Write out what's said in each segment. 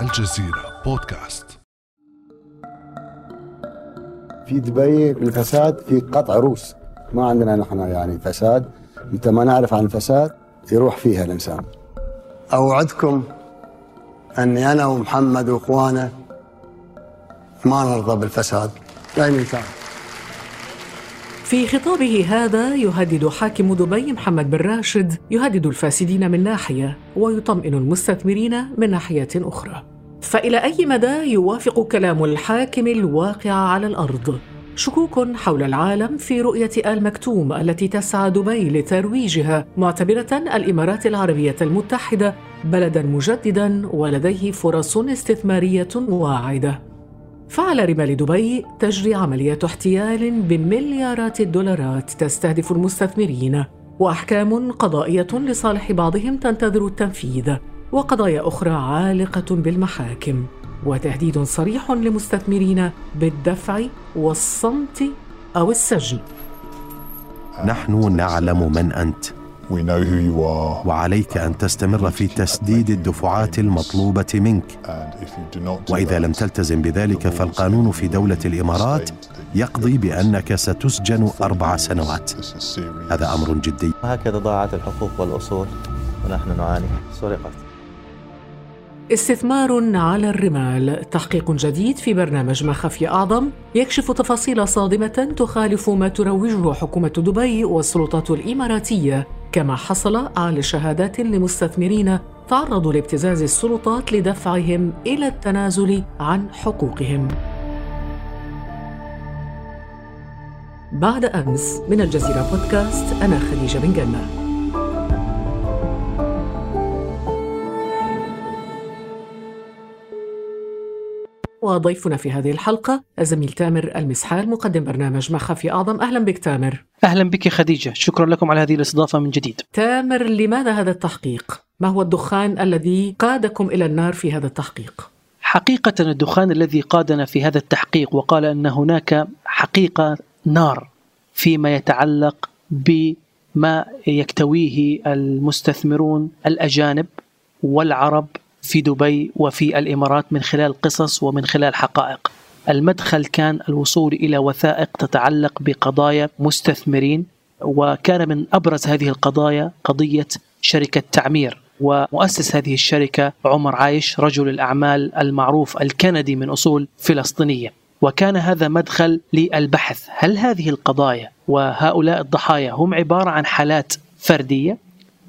الجزيرة بودكاست. في دبي الفساد في قطع روس. ما عندنا نحن يعني فساد. انت ما نعرف عن الفساد يروح فيها الإنسان. أوعدكم أني أنا ومحمد وإخوانه ما نرضى بالفساد. لا يمكن. في خطابه هذا يهدد حاكم دبي محمد بن راشد يهدد الفاسدين من ناحية ويطمئن المستثمرين من ناحية أخرى. فإلى أي مدى يوافق كلام الحاكم الواقع على الأرض؟ شكوك حول العالم في رؤية ال مكتوم التي تسعى دبي لترويجها معتبرة الإمارات العربية المتحدة بلدا مجددا ولديه فرص استثمارية واعدة. فعلى رمال دبي تجري عملية احتيال بمليارات الدولارات تستهدف المستثمرين وأحكام قضائية لصالح بعضهم تنتظر التنفيذ وقضايا أخرى عالقة بالمحاكم وتهديد صريح لمستثمرين بالدفع والصمت أو السجن. نحن نعلم من أنت. We know who you are. وعليك أن تستمر في تسديد الدفعات المطلوبة منك. And if you do not do وإذا لم تلتزم بذلك فالقانون في دولة الإمارات يقضي بأنك ستسجن أربع سنوات. هذا أمر جدي. هكذا ضاعت الحقوق والأصول ونحن نعاني. سرقت استثمار على الرمال. تحقيق جديد في برنامج ما خفي أعظم. يكشف تفاصيل صادمة تخالف ما تروجه حكومة دبي والسلطات الإماراتية. كما حصل على شهادات لمستثمرين تعرضوا لابتزاز السلطات لدفعهم إلى التنازل عن حقوقهم. بعد أمس من الجزيرة بودكاست أنا خديجة بن جنة. وضيفنا في هذه الحلقة الزميل تامر المسحال مقدم برنامج ما خفي أعظم أهلا بك تامر أهلا بك خديجة شكرا لكم على هذه الاستضافة من جديد تامر لماذا هذا التحقيق؟ ما هو الدخان الذي قادكم إلى النار في هذا التحقيق؟ حقيقة الدخان الذي قادنا في هذا التحقيق وقال أن هناك حقيقة نار فيما يتعلق بما يكتويه المستثمرون الأجانب والعرب في دبي وفي الإمارات من خلال قصص ومن خلال حقائق. المدخل كان الوصول إلى وثائق تتعلق بقضايا مستثمرين وكان من أبرز هذه القضايا قضية شركة تعمير. ومؤسس هذه الشركة عمر عايش رجل الأعمال المعروف الكندي من أصول فلسطينية. وكان هذا مدخل للبحث. هل هذه القضايا وهؤلاء الضحايا هم عبارة عن حالات فردية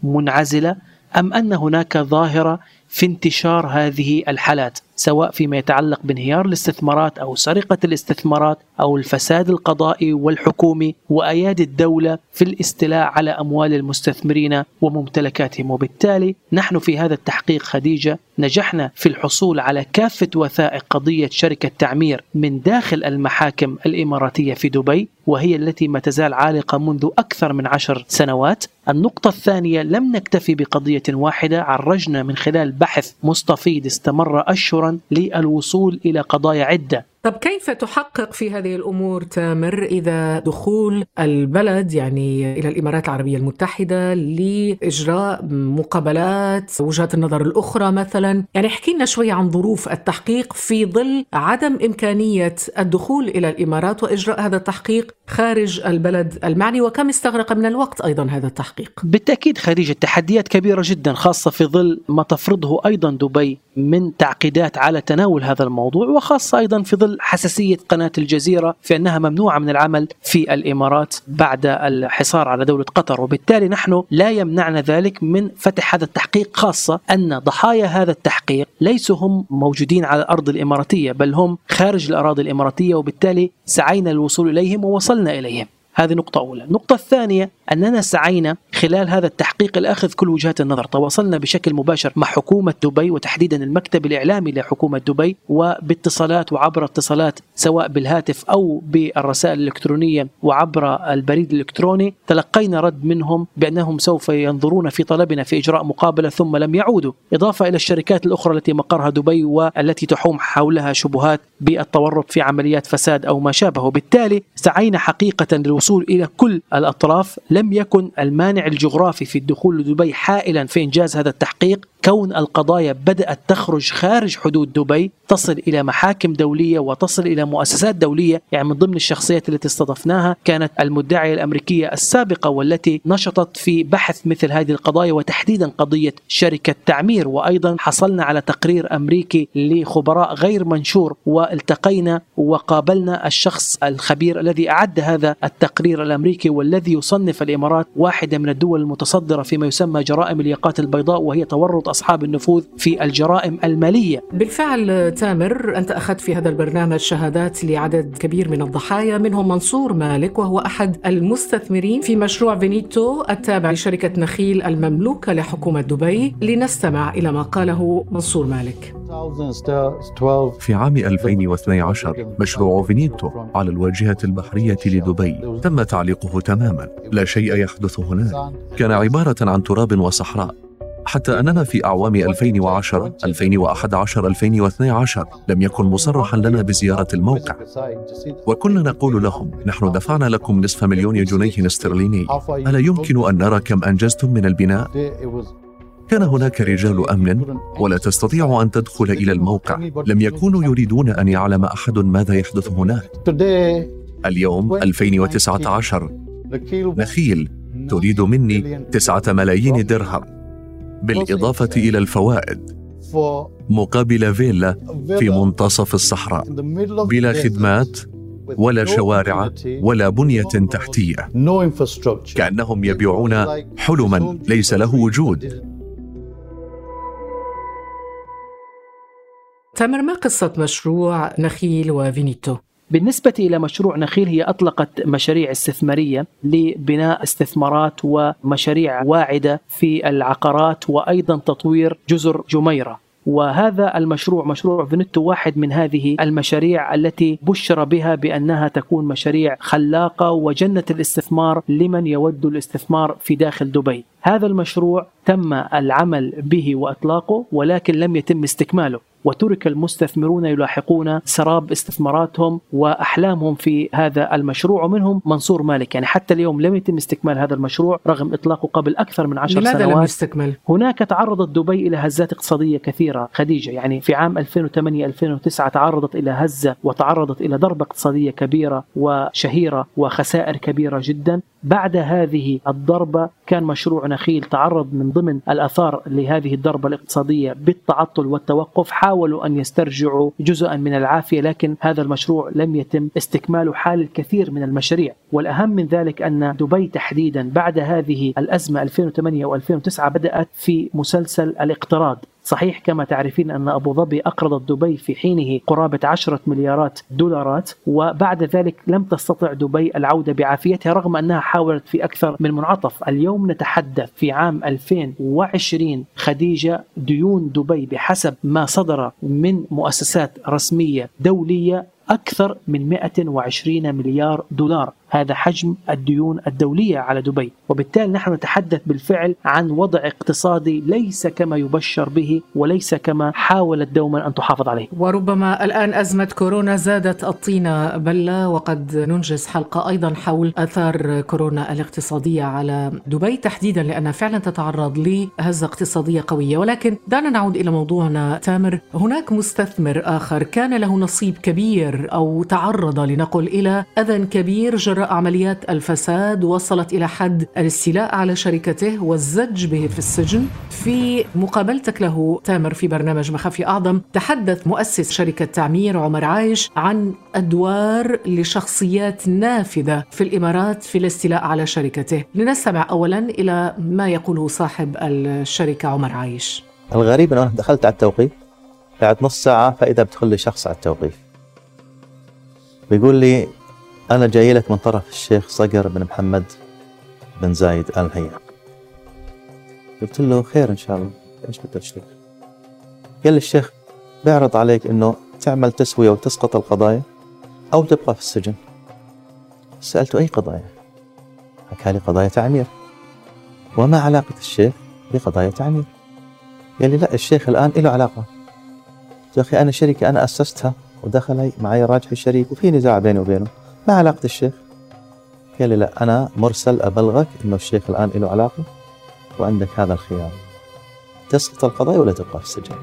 منعزلة أم أن هناك ظاهرة في انتشار هذه الحالات سواء فيما يتعلق بانهيار الاستثمارات أو سرقة الاستثمارات أو الفساد القضائي والحكومي وأيادي الدولة في الاستيلاء على أموال المستثمرين وممتلكاتهم. وبالتالي نحن في هذا التحقيق خديجة نجحنا في الحصول على كافة وثائق قضية شركة تعمير من داخل المحاكم الإماراتية في دبي وهي التي ما تزال عالقة منذ أكثر من عشر سنوات. النقطة الثانية لم نكتفي بقضية واحدة عرجنا من خلال بحث مستفيض استمر أشهرا للوصول إلى قضايا عدة. طب كيف تحقق في هذه الأمور تامر إذا دخول البلد يعني إلى الإمارات العربية المتحدة لإجراء مقابلات وجهات النظر الأخرى مثلا، يعني احكي لنا شوي عن ظروف التحقيق في ظل عدم إمكانية الدخول إلى الإمارات وإجراء هذا التحقيق خارج البلد المعني وكم استغرق من الوقت أيضا هذا التحقيق. بالتأكيد خديجة تحديات كبيرة جدا خاصة في ظل ما تفرضه أيضا دبي من تعقيدات على تناول هذا الموضوع وخاصة أيضا في ظل حساسية قناة الجزيرة في أنها ممنوعة من العمل في الإمارات بعد الحصار على دولة قطر. وبالتالي نحن لا يمنعنا ذلك من فتح هذا التحقيق خاصة أن ضحايا هذا التحقيق ليسوا هم موجودين على الأرض الإماراتية بل هم خارج الأراضي الإماراتية وبالتالي سعينا للوصول إليهم ووصلنا إليهم. هذه نقطة أولى. النقطة الثانية أننا سعينا خلال هذا التحقيق لأخذ كل وجهات النظر. تواصلنا بشكل مباشر مع حكومة دبي وتحديدا المكتب الإعلامي لحكومة دبي وباتصالات وعبر اتصالات سواء بالهاتف أو بالرسائل الإلكترونية وعبر البريد الإلكتروني. تلقينا رد منهم بأنهم سوف ينظرون في طلبنا في إجراء مقابلة ثم لم يعودوا. إضافة إلى الشركات الأخرى التي مقرها دبي والتي تحوم حولها شبهات بالتورط في عمليات فساد أو ما شابه. وبالتالي سعينا حقيقة للوصول إلى كل الأطراف. لم يكن المانع الجغرافي في الدخول لدبي حائلا في إنجاز هذا التحقيق؟ كون القضايا بدأت تخرج خارج حدود دبي تصل إلى محاكم دولية وتصل إلى مؤسسات دولية يعني من ضمن الشخصيات التي استضفناها كانت المدعية الأمريكية السابقة والتي نشطت في بحث مثل هذه القضايا وتحديدا قضية شركة تعمير. وأيضا حصلنا على تقرير أمريكي لخبراء غير منشور والتقينا وقابلنا الشخص الخبير الذي أعد هذا التقرير الأمريكي والذي يصنف الإمارات واحدة من الدول المتصدرة فيما يسمى جرائم الياقات البيضاء وهي تورط أصحاب النفوذ في الجرائم المالية. بالفعل تامر أنت أخذت في هذا البرنامج شهادات لعدد كبير من الضحايا منهم منصور مالك وهو أحد المستثمرين في مشروع فينيتو التابع لشركة نخيل المملوكة لحكومة دبي. لنستمع إلى ما قاله منصور مالك. في عام 2012 مشروع فينيتو على الواجهة البحرية لدبي تم تعليقه تماما. لا شيء يحدث هناك. كان عبارة عن تراب وصحراء. حتى أننا في أعوام 2010 2011 2012 لم يكن مصرحا لنا بزيارة الموقع. وكنا نقول لهم نحن دفعنا لكم نصف مليون جنيه استرليني. ألا يمكن أن نرى كم أنجزتم من البناء؟ كان هناك رجال أمن ولا تستطيع أن تدخل إلى الموقع. لم يكونوا يريدون أن يعلم أحد ماذا يحدث هناك. اليوم 2019 نخيل تريد مني تسعة ملايين درهم. بالإضافة إلى الفوائد. مقابل فيلا في منتصف الصحراء. بلا خدمات ولا شوارع ولا بنية تحتية. كأنهم يبيعون حلما ليس له وجود. تامر ما قصة مشروع نخيل وفينيتو؟ بالنسبة إلى مشروع نخيل هي أطلقت مشاريع استثمارية لبناء استثمارات ومشاريع واعدة في العقارات وأيضا تطوير جزر جميرة وهذا المشروع مشروع فينيتو واحد من هذه المشاريع التي بشر بها بأنها تكون مشاريع خلاقة وجنة الاستثمار لمن يود الاستثمار في داخل دبي. هذا المشروع تم العمل به وأطلاقه ولكن لم يتم استكماله. وترك المستثمرون يلاحقون سراب استثماراتهم وأحلامهم في هذا المشروع ومنهم منصور مالك. يعني حتى اليوم لم يتم استكمال هذا المشروع رغم إطلاقه قبل أكثر من عشر لماذا سنوات. لم يستكمل؟ هناك تعرضت دبي إلى هزات اقتصادية كثيرة. خديجة يعني في عام 2008 2009 تعرضت إلى هزة وتعرضت إلى ضربة اقتصادية كبيرة وشهيرة وخسائر كبيرة جدا. بعد هذه الضربة كان مشروع نخيل تعرض من ضمن الآثار لهذه الضربة الاقتصادية بالتعطل والتوقف. حاولوا أن يسترجعوا جزءا من العافية لكن هذا المشروع لم يتم استكماله حال الكثير من المشاريع. والأهم من ذلك أن دبي تحديدا بعد هذه الأزمة 2008 و2009 بدأت في مسلسل الاقتراض. صحيح كما تعرفين أن أبو ظبي أقرضت دبي في حينه قرابة عشرة مليارات دولارات وبعد ذلك لم تستطع دبي العودة بعافيتها رغم أنها حاولت في أكثر من منعطف. اليوم نتحدث في عام 2020 خديجة ديون دبي بحسب ما صدر من مؤسسات رسمية دولية أكثر من 120 مليار دولار. هذا حجم الديون الدولية على دبي. وبالتالي نحن نتحدث بالفعل عن وضع اقتصادي ليس كما يبشر به وليس كما حاولت دوما أن تحافظ عليه. وربما الآن أزمة كورونا زادت الطينة بلة وقد ننجز حلقة أيضا حول آثار كورونا الاقتصادية على دبي. تحديدا لأنها فعلا تتعرض لهزة اقتصادية قوية. ولكن دعنا نعود إلى موضوعنا تامر. هناك مستثمر آخر كان له نصيب كبير أو تعرض لنقل إلى أذى كبير عمليات الفساد وصلت إلى حد الاستيلاء على شركته والزج به في السجن. في مقابلتك له تامر في برنامج مخافي أعظم تحدث مؤسس شركة تعمير عمر عايش عن أدوار لشخصيات نافذة في الإمارات في الاستيلاء على شركته. لنستمع أولا إلى ما يقوله صاحب الشركة عمر عايش. الغريب إنه أنا دخلت على التوقيف بعد نص ساعة فإذا بدخل لي شخص على التوقيف. بيقول لي أنا جاي لك من طرف الشيخ صقر بن محمد بن زايد آل نهيان قلت له خير إن شاء الله. إيش بدك الشيخ قال لي الشيخ بيعرض عليك إنه تعمل تسوية وتسقط القضايا أو تبقى في السجن. سألته أي قضايا؟ حكى لي قضايا تعمير. وما علاقة الشيخ بقضايا تعمير؟ قال لي لا الشيخ الآن له علاقة. له أخي أنا شركة أنا أسستها ودخل معي راجح الشريك وفي نزاع بيني وبينه. ما علاقة الشيخ؟ حكى لي لا أنا مرسل أبلغك إنه الشيخ الآن له علاقة وعندك هذا الخيار. تسقط القضايا ولا تبقى في السجن؟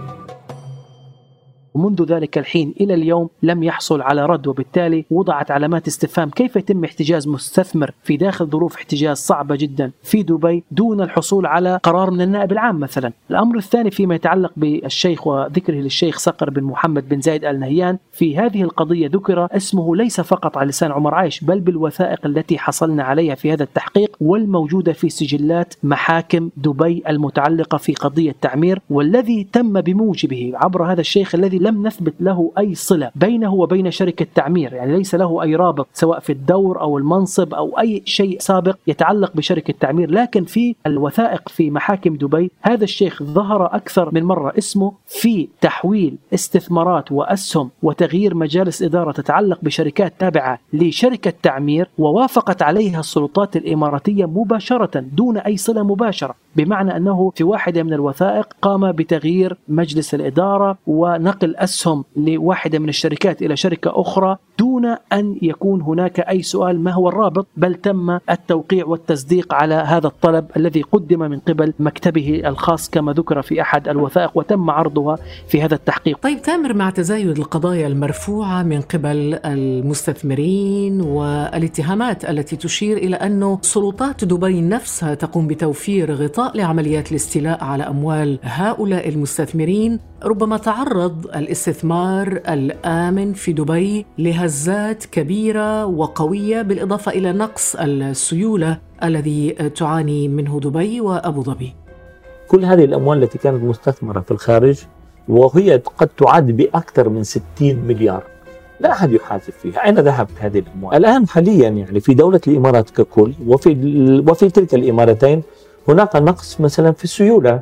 ومنذ ذلك الحين إلى اليوم لم يحصل على رد وبالتالي وضعت علامات استفهام كيف يتم احتجاز مستثمر في داخل ظروف احتجاز صعبة جدا في دبي دون الحصول على قرار من النائب العام مثلا. الأمر الثاني فيما يتعلق بالشيخ وذكره للشيخ صقر بن محمد بن زايد آل نهيان في هذه القضية ذكر اسمه ليس فقط على لسان عمر عايش بل بالوثائق التي حصلنا عليها في هذا التحقيق والموجودة في سجلات محاكم دبي المتعلقة في قضية تعمير والذي تم بموجبه عبر هذا الشيخ الذي لم نثبت له أي صلة بينه وبين شركة تعمير يعني ليس له أي رابط سواء في الدور أو المنصب أو أي شيء سابق يتعلق بشركة تعمير لكن في الوثائق في محاكم دبي هذا الشيخ ظهر أكثر من مرة. اسمه في تحويل استثمارات وأسهم وتغيير مجالس إدارة تتعلق بشركات تابعة لشركة تعمير ووافقت عليها السلطات الإماراتية مباشرة دون أي صلة مباشرة. بمعنى أنه في واحدة من الوثائق قام بتغيير مجلس الإدارة ونقل أسهم لواحدة من الشركات إلى شركة أخرى دون أن يكون هناك أي سؤال ما هو الرابط بل تم التوقيع والتصديق على هذا الطلب الذي قدم من قبل مكتبه الخاص كما ذكر في أحد الوثائق وتم عرضها في هذا التحقيق. طيب تامر مع تزايد القضايا المرفوعة من قبل المستثمرين والاتهامات التي تشير إلى أن سلطات دبي نفسها تقوم بتوفير غطاء لعمليات الاستيلاء على أموال هؤلاء المستثمرين ربما تعرض الاستثمار الآمن في دبي لهزات كبيرة وقوية بالإضافة إلى نقص السيولة الذي تعاني منه دبي وأبو ظبي. كل هذه الأموال التي كانت مستثمرة في الخارج وهي قد تعد بأكثر من 60 مليار. لا أحد يحاسب فيها. أين ذهبت هذه الأموال؟ الآن حاليا يعني في دولة الإمارات ككل وفي, وفي تلك الإمارتين هناك نقص مثلا في السيولة.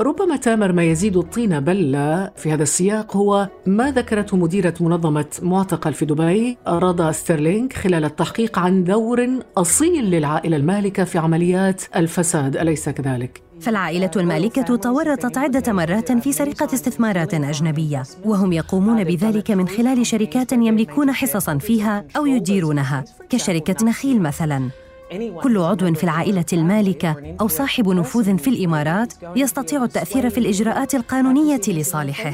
ربما تامر ما يزيد الطين بلة في هذا السياق هو ما ذكرته مديرة منظمة معتقل في دبي رادا ستيرلينغ خلال التحقيق عن دور أصيل للعائلة المالكة في عمليات الفساد. أليس كذلك؟ فالعائلة المالكة تورطت عدة مرات في سرقة استثمارات أجنبية وهم يقومون بذلك من خلال شركات يملكون حصصا فيها أو يديرونها كشركة نخيل مثلاً. كل عضو في العائلة المالكة أو صاحب نفوذ في الإمارات يستطيع التأثير في الإجراءات القانونية لصالحه.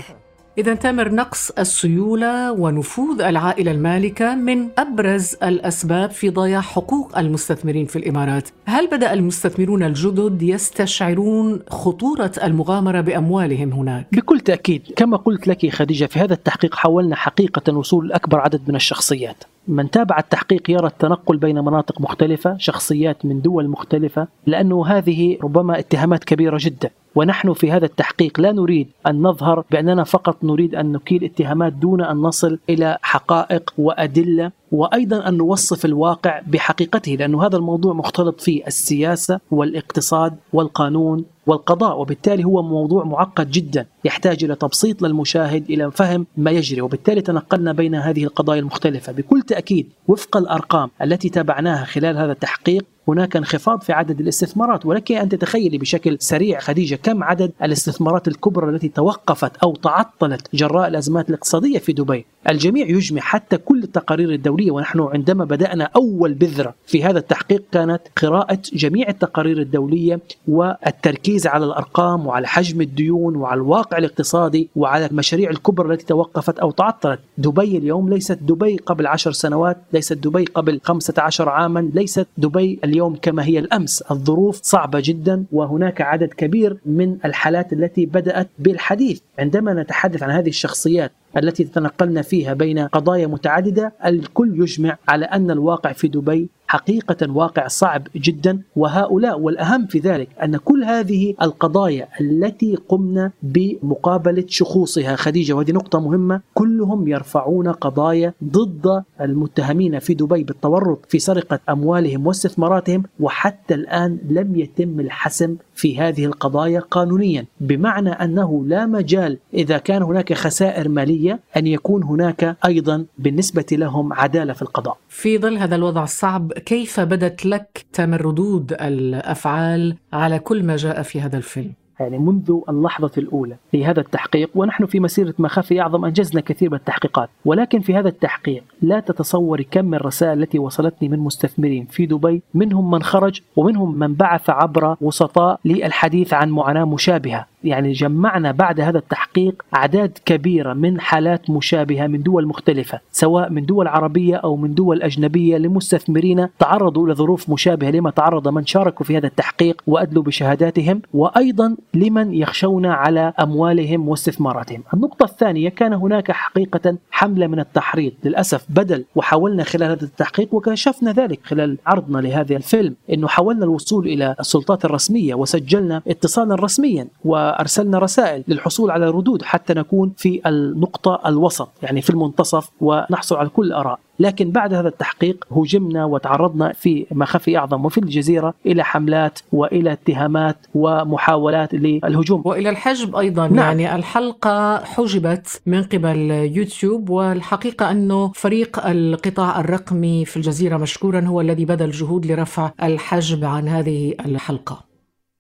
إذا تامر نقص السيولة ونفوذ العائلة المالكة من أبرز الأسباب في ضياع حقوق المستثمرين في الإمارات. هل بدأ المستثمرون الجدد يستشعرون خطورة المغامرة بأموالهم هناك؟ بكل تأكيد كما قلت لك خديجة في هذا التحقيق حاولنا حقيقة وصول أكبر عدد من الشخصيات. من تابع التحقيق يرى التنقل بين مناطق مختلفة شخصيات من دول مختلفة لأنه هذه ربما اتهامات كبيرة جدا. ونحن في هذا التحقيق لا نريد أن نظهر بأننا فقط نريد أن نكيل اتهامات دون أن نصل إلى حقائق وأدلة وأيضا أن نوصف الواقع بحقيقته لأن هذا الموضوع مختلط فيه السياسة والاقتصاد والقانون والقضاء وبالتالي هو موضوع معقد جدا يحتاج إلى تبسيط للمشاهد إلى فهم ما يجري وبالتالي تنقلنا بين هذه القضايا المختلفة. بكل تأكيد وفق الأرقام التي تابعناها خلال هذا التحقيق هناك انخفاض في عدد الاستثمارات ولك أن تتخيلي بشكل سريع خديجة كم عدد الاستثمارات الكبرى التي توقفت أو تعطلت جراء الأزمات الاقتصادية في دبي؟ الجميع يجمع حتى كل التقارير الدولية ونحن عندما بدأنا أول بذرة في هذا التحقيق كانت قراءة جميع التقارير الدولية والتركيز على الأرقام وعلى حجم الديون وعلى الواقع الاقتصادي وعلى المشاريع الكبرى التي توقفت أو تعطلت. دبي اليوم ليست دبي قبل عشر سنوات ليست دبي قبل 15 عاما ليست دبي اليوم كما هي الأمس. الظروف صعبة جدا وهناك عدد كبير من الحالات التي بدأت بالحديث. عندما نتحدث عن هذه الشخصيات التي تتنقلنا فيها بين قضايا متعددة الكل يجمع على أن الواقع في دبي حقيقة واقع صعب جدا وهؤلاء والأهم في ذلك أن كل هذه القضايا التي قمنا بمقابلة شخوصها خديجة وهذه نقطة مهمة كلهم يرفعون قضايا ضد المتهمين في دبي بالتورط في سرقة أموالهم واستثماراتهم وحتى الآن لم يتم الحسم في هذه القضايا قانونيا. بمعنى أنه لا مجال إذا كان هناك خسائر مالية أن يكون هناك أيضا بالنسبة لهم عدالة في القضاء. في ظل هذا الوضع الصعب كيف بدت لك تامر ردود الأفعال على كل ما جاء في هذا الفيلم؟ يعني منذ اللحظة الأولى لهذا التحقيق ونحن في مسيرة ما خفي أعظم أنجزنا كثير من التحقيقات ولكن في هذا التحقيق لا تتصور كم الرسائل التي وصلتني من مستثمرين في دبي منهم من خرج ومنهم من بعث عبر وسطاء للحديث عن معاناة مشابهة يعني جمعنا بعد هذا التحقيق أعداد كبيرة من حالات مشابهة من دول مختلفة سواء من دول عربية أو من دول أجنبية لمستثمرين تعرضوا لظروف مشابهة لما تعرض من شاركوا في هذا التحقيق وأدلوا بشهاداتهم وأيضا لمن يخشون على أموالهم واستثماراتهم. النقطة الثانية كان هناك حقيقة حملة من التحريض. للأسف بدل وحاولنا خلال هذا التحقيق وكشفنا ذلك خلال عرضنا لهذا الفيلم أنه حاولنا الوصول إلى السلطات الرسمية وسجلنا اتصالا رسميا وأرسلنا رسائل للحصول على ردود حتى نكون في النقطة الوسط يعني في المنتصف ونحصل على كل الآراء. لكن بعد هذا التحقيق هجمنا وتعرضنا في ما خفي أعظم وفي الجزيرة إلى حملات وإلى اتهامات ومحاولات للهجوم. وإلى الحجب أيضا نعم. يعني الحلقة حجبت من قبل يوتيوب والحقيقة انه فريق القطاع الرقمي في الجزيرة مشكورا هو الذي بذل جهود لرفع الحجب عن هذه الحلقة.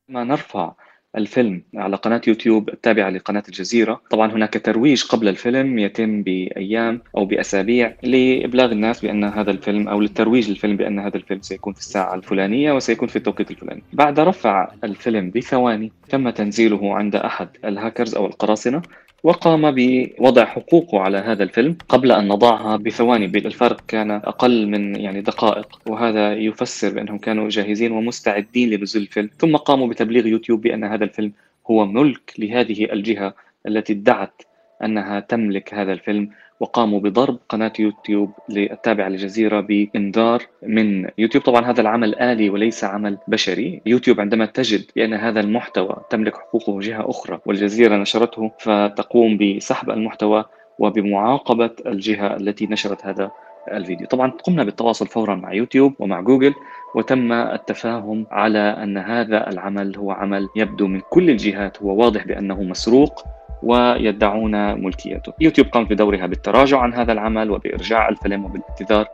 ما نرفع الفيلم على قناة يوتيوب التابعة لقناة الجزيرة. طبعا هناك ترويج قبل الفيلم يتم بأيام أو بأسابيع لإبلاغ الناس بأن هذا الفيلم أو للترويج للفيلم بأن هذا الفيلم سيكون في الساعة الفلانية وسيكون في التوقيت الفلاني. بعد رفع الفيلم بثواني تم تنزيله عند أحد الهاكرز أو القراصنة. وقام بوضع حقوقه على هذا الفيلم قبل أن نضعها بثواني. الفرق كان أقل من يعني دقائق وهذا يفسر بأنهم كانوا جاهزين ومستعدين لنزول الفيلم. ثم قاموا بتبليغ يوتيوب بأن هذا الفيلم هو ملك لهذه الجهة التي ادعت أنها تملك هذا الفيلم وقاموا بضرب قناة يوتيوب التابعة للجزيرة بإنذار من يوتيوب. طبعا هذا العمل آلي وليس عمل بشري. يوتيوب عندما تجد بأن هذا المحتوى تملك حقوقه جهة أخرى والجزيرة نشرته فتقوم بسحب المحتوى وبمعاقبة الجهة التي نشرت هذا الفيديو. طبعا قمنا بالتواصل فورا مع يوتيوب ومع جوجل. وتم التفاهم على أن هذا العمل هو عمل يبدو من كل الجهات هو واضح بأنه مسروق ويدعون ملكيته. يوتيوب قامت بدورها بالتراجع عن هذا العمل وبإرجاع الفيلم وبالاعتذار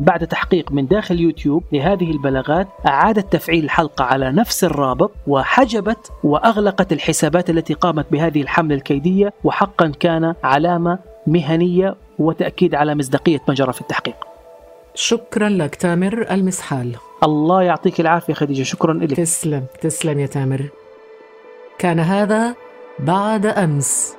بعد تحقيق من داخل يوتيوب لهذه البلاغات أعادت تفعيل الحلقة على نفس الرابط وحجبت وأغلقت الحسابات التي قامت بهذه الحملة الكيدية وحقا كان علامة مهنية وتأكيد على مصداقية ما جرى في التحقيق. شكرا لك تامر. المسحال الله يعطيك العافية خديجة شكرا لك تسلم تسلم يا تامر. كان هذا بعد أمس.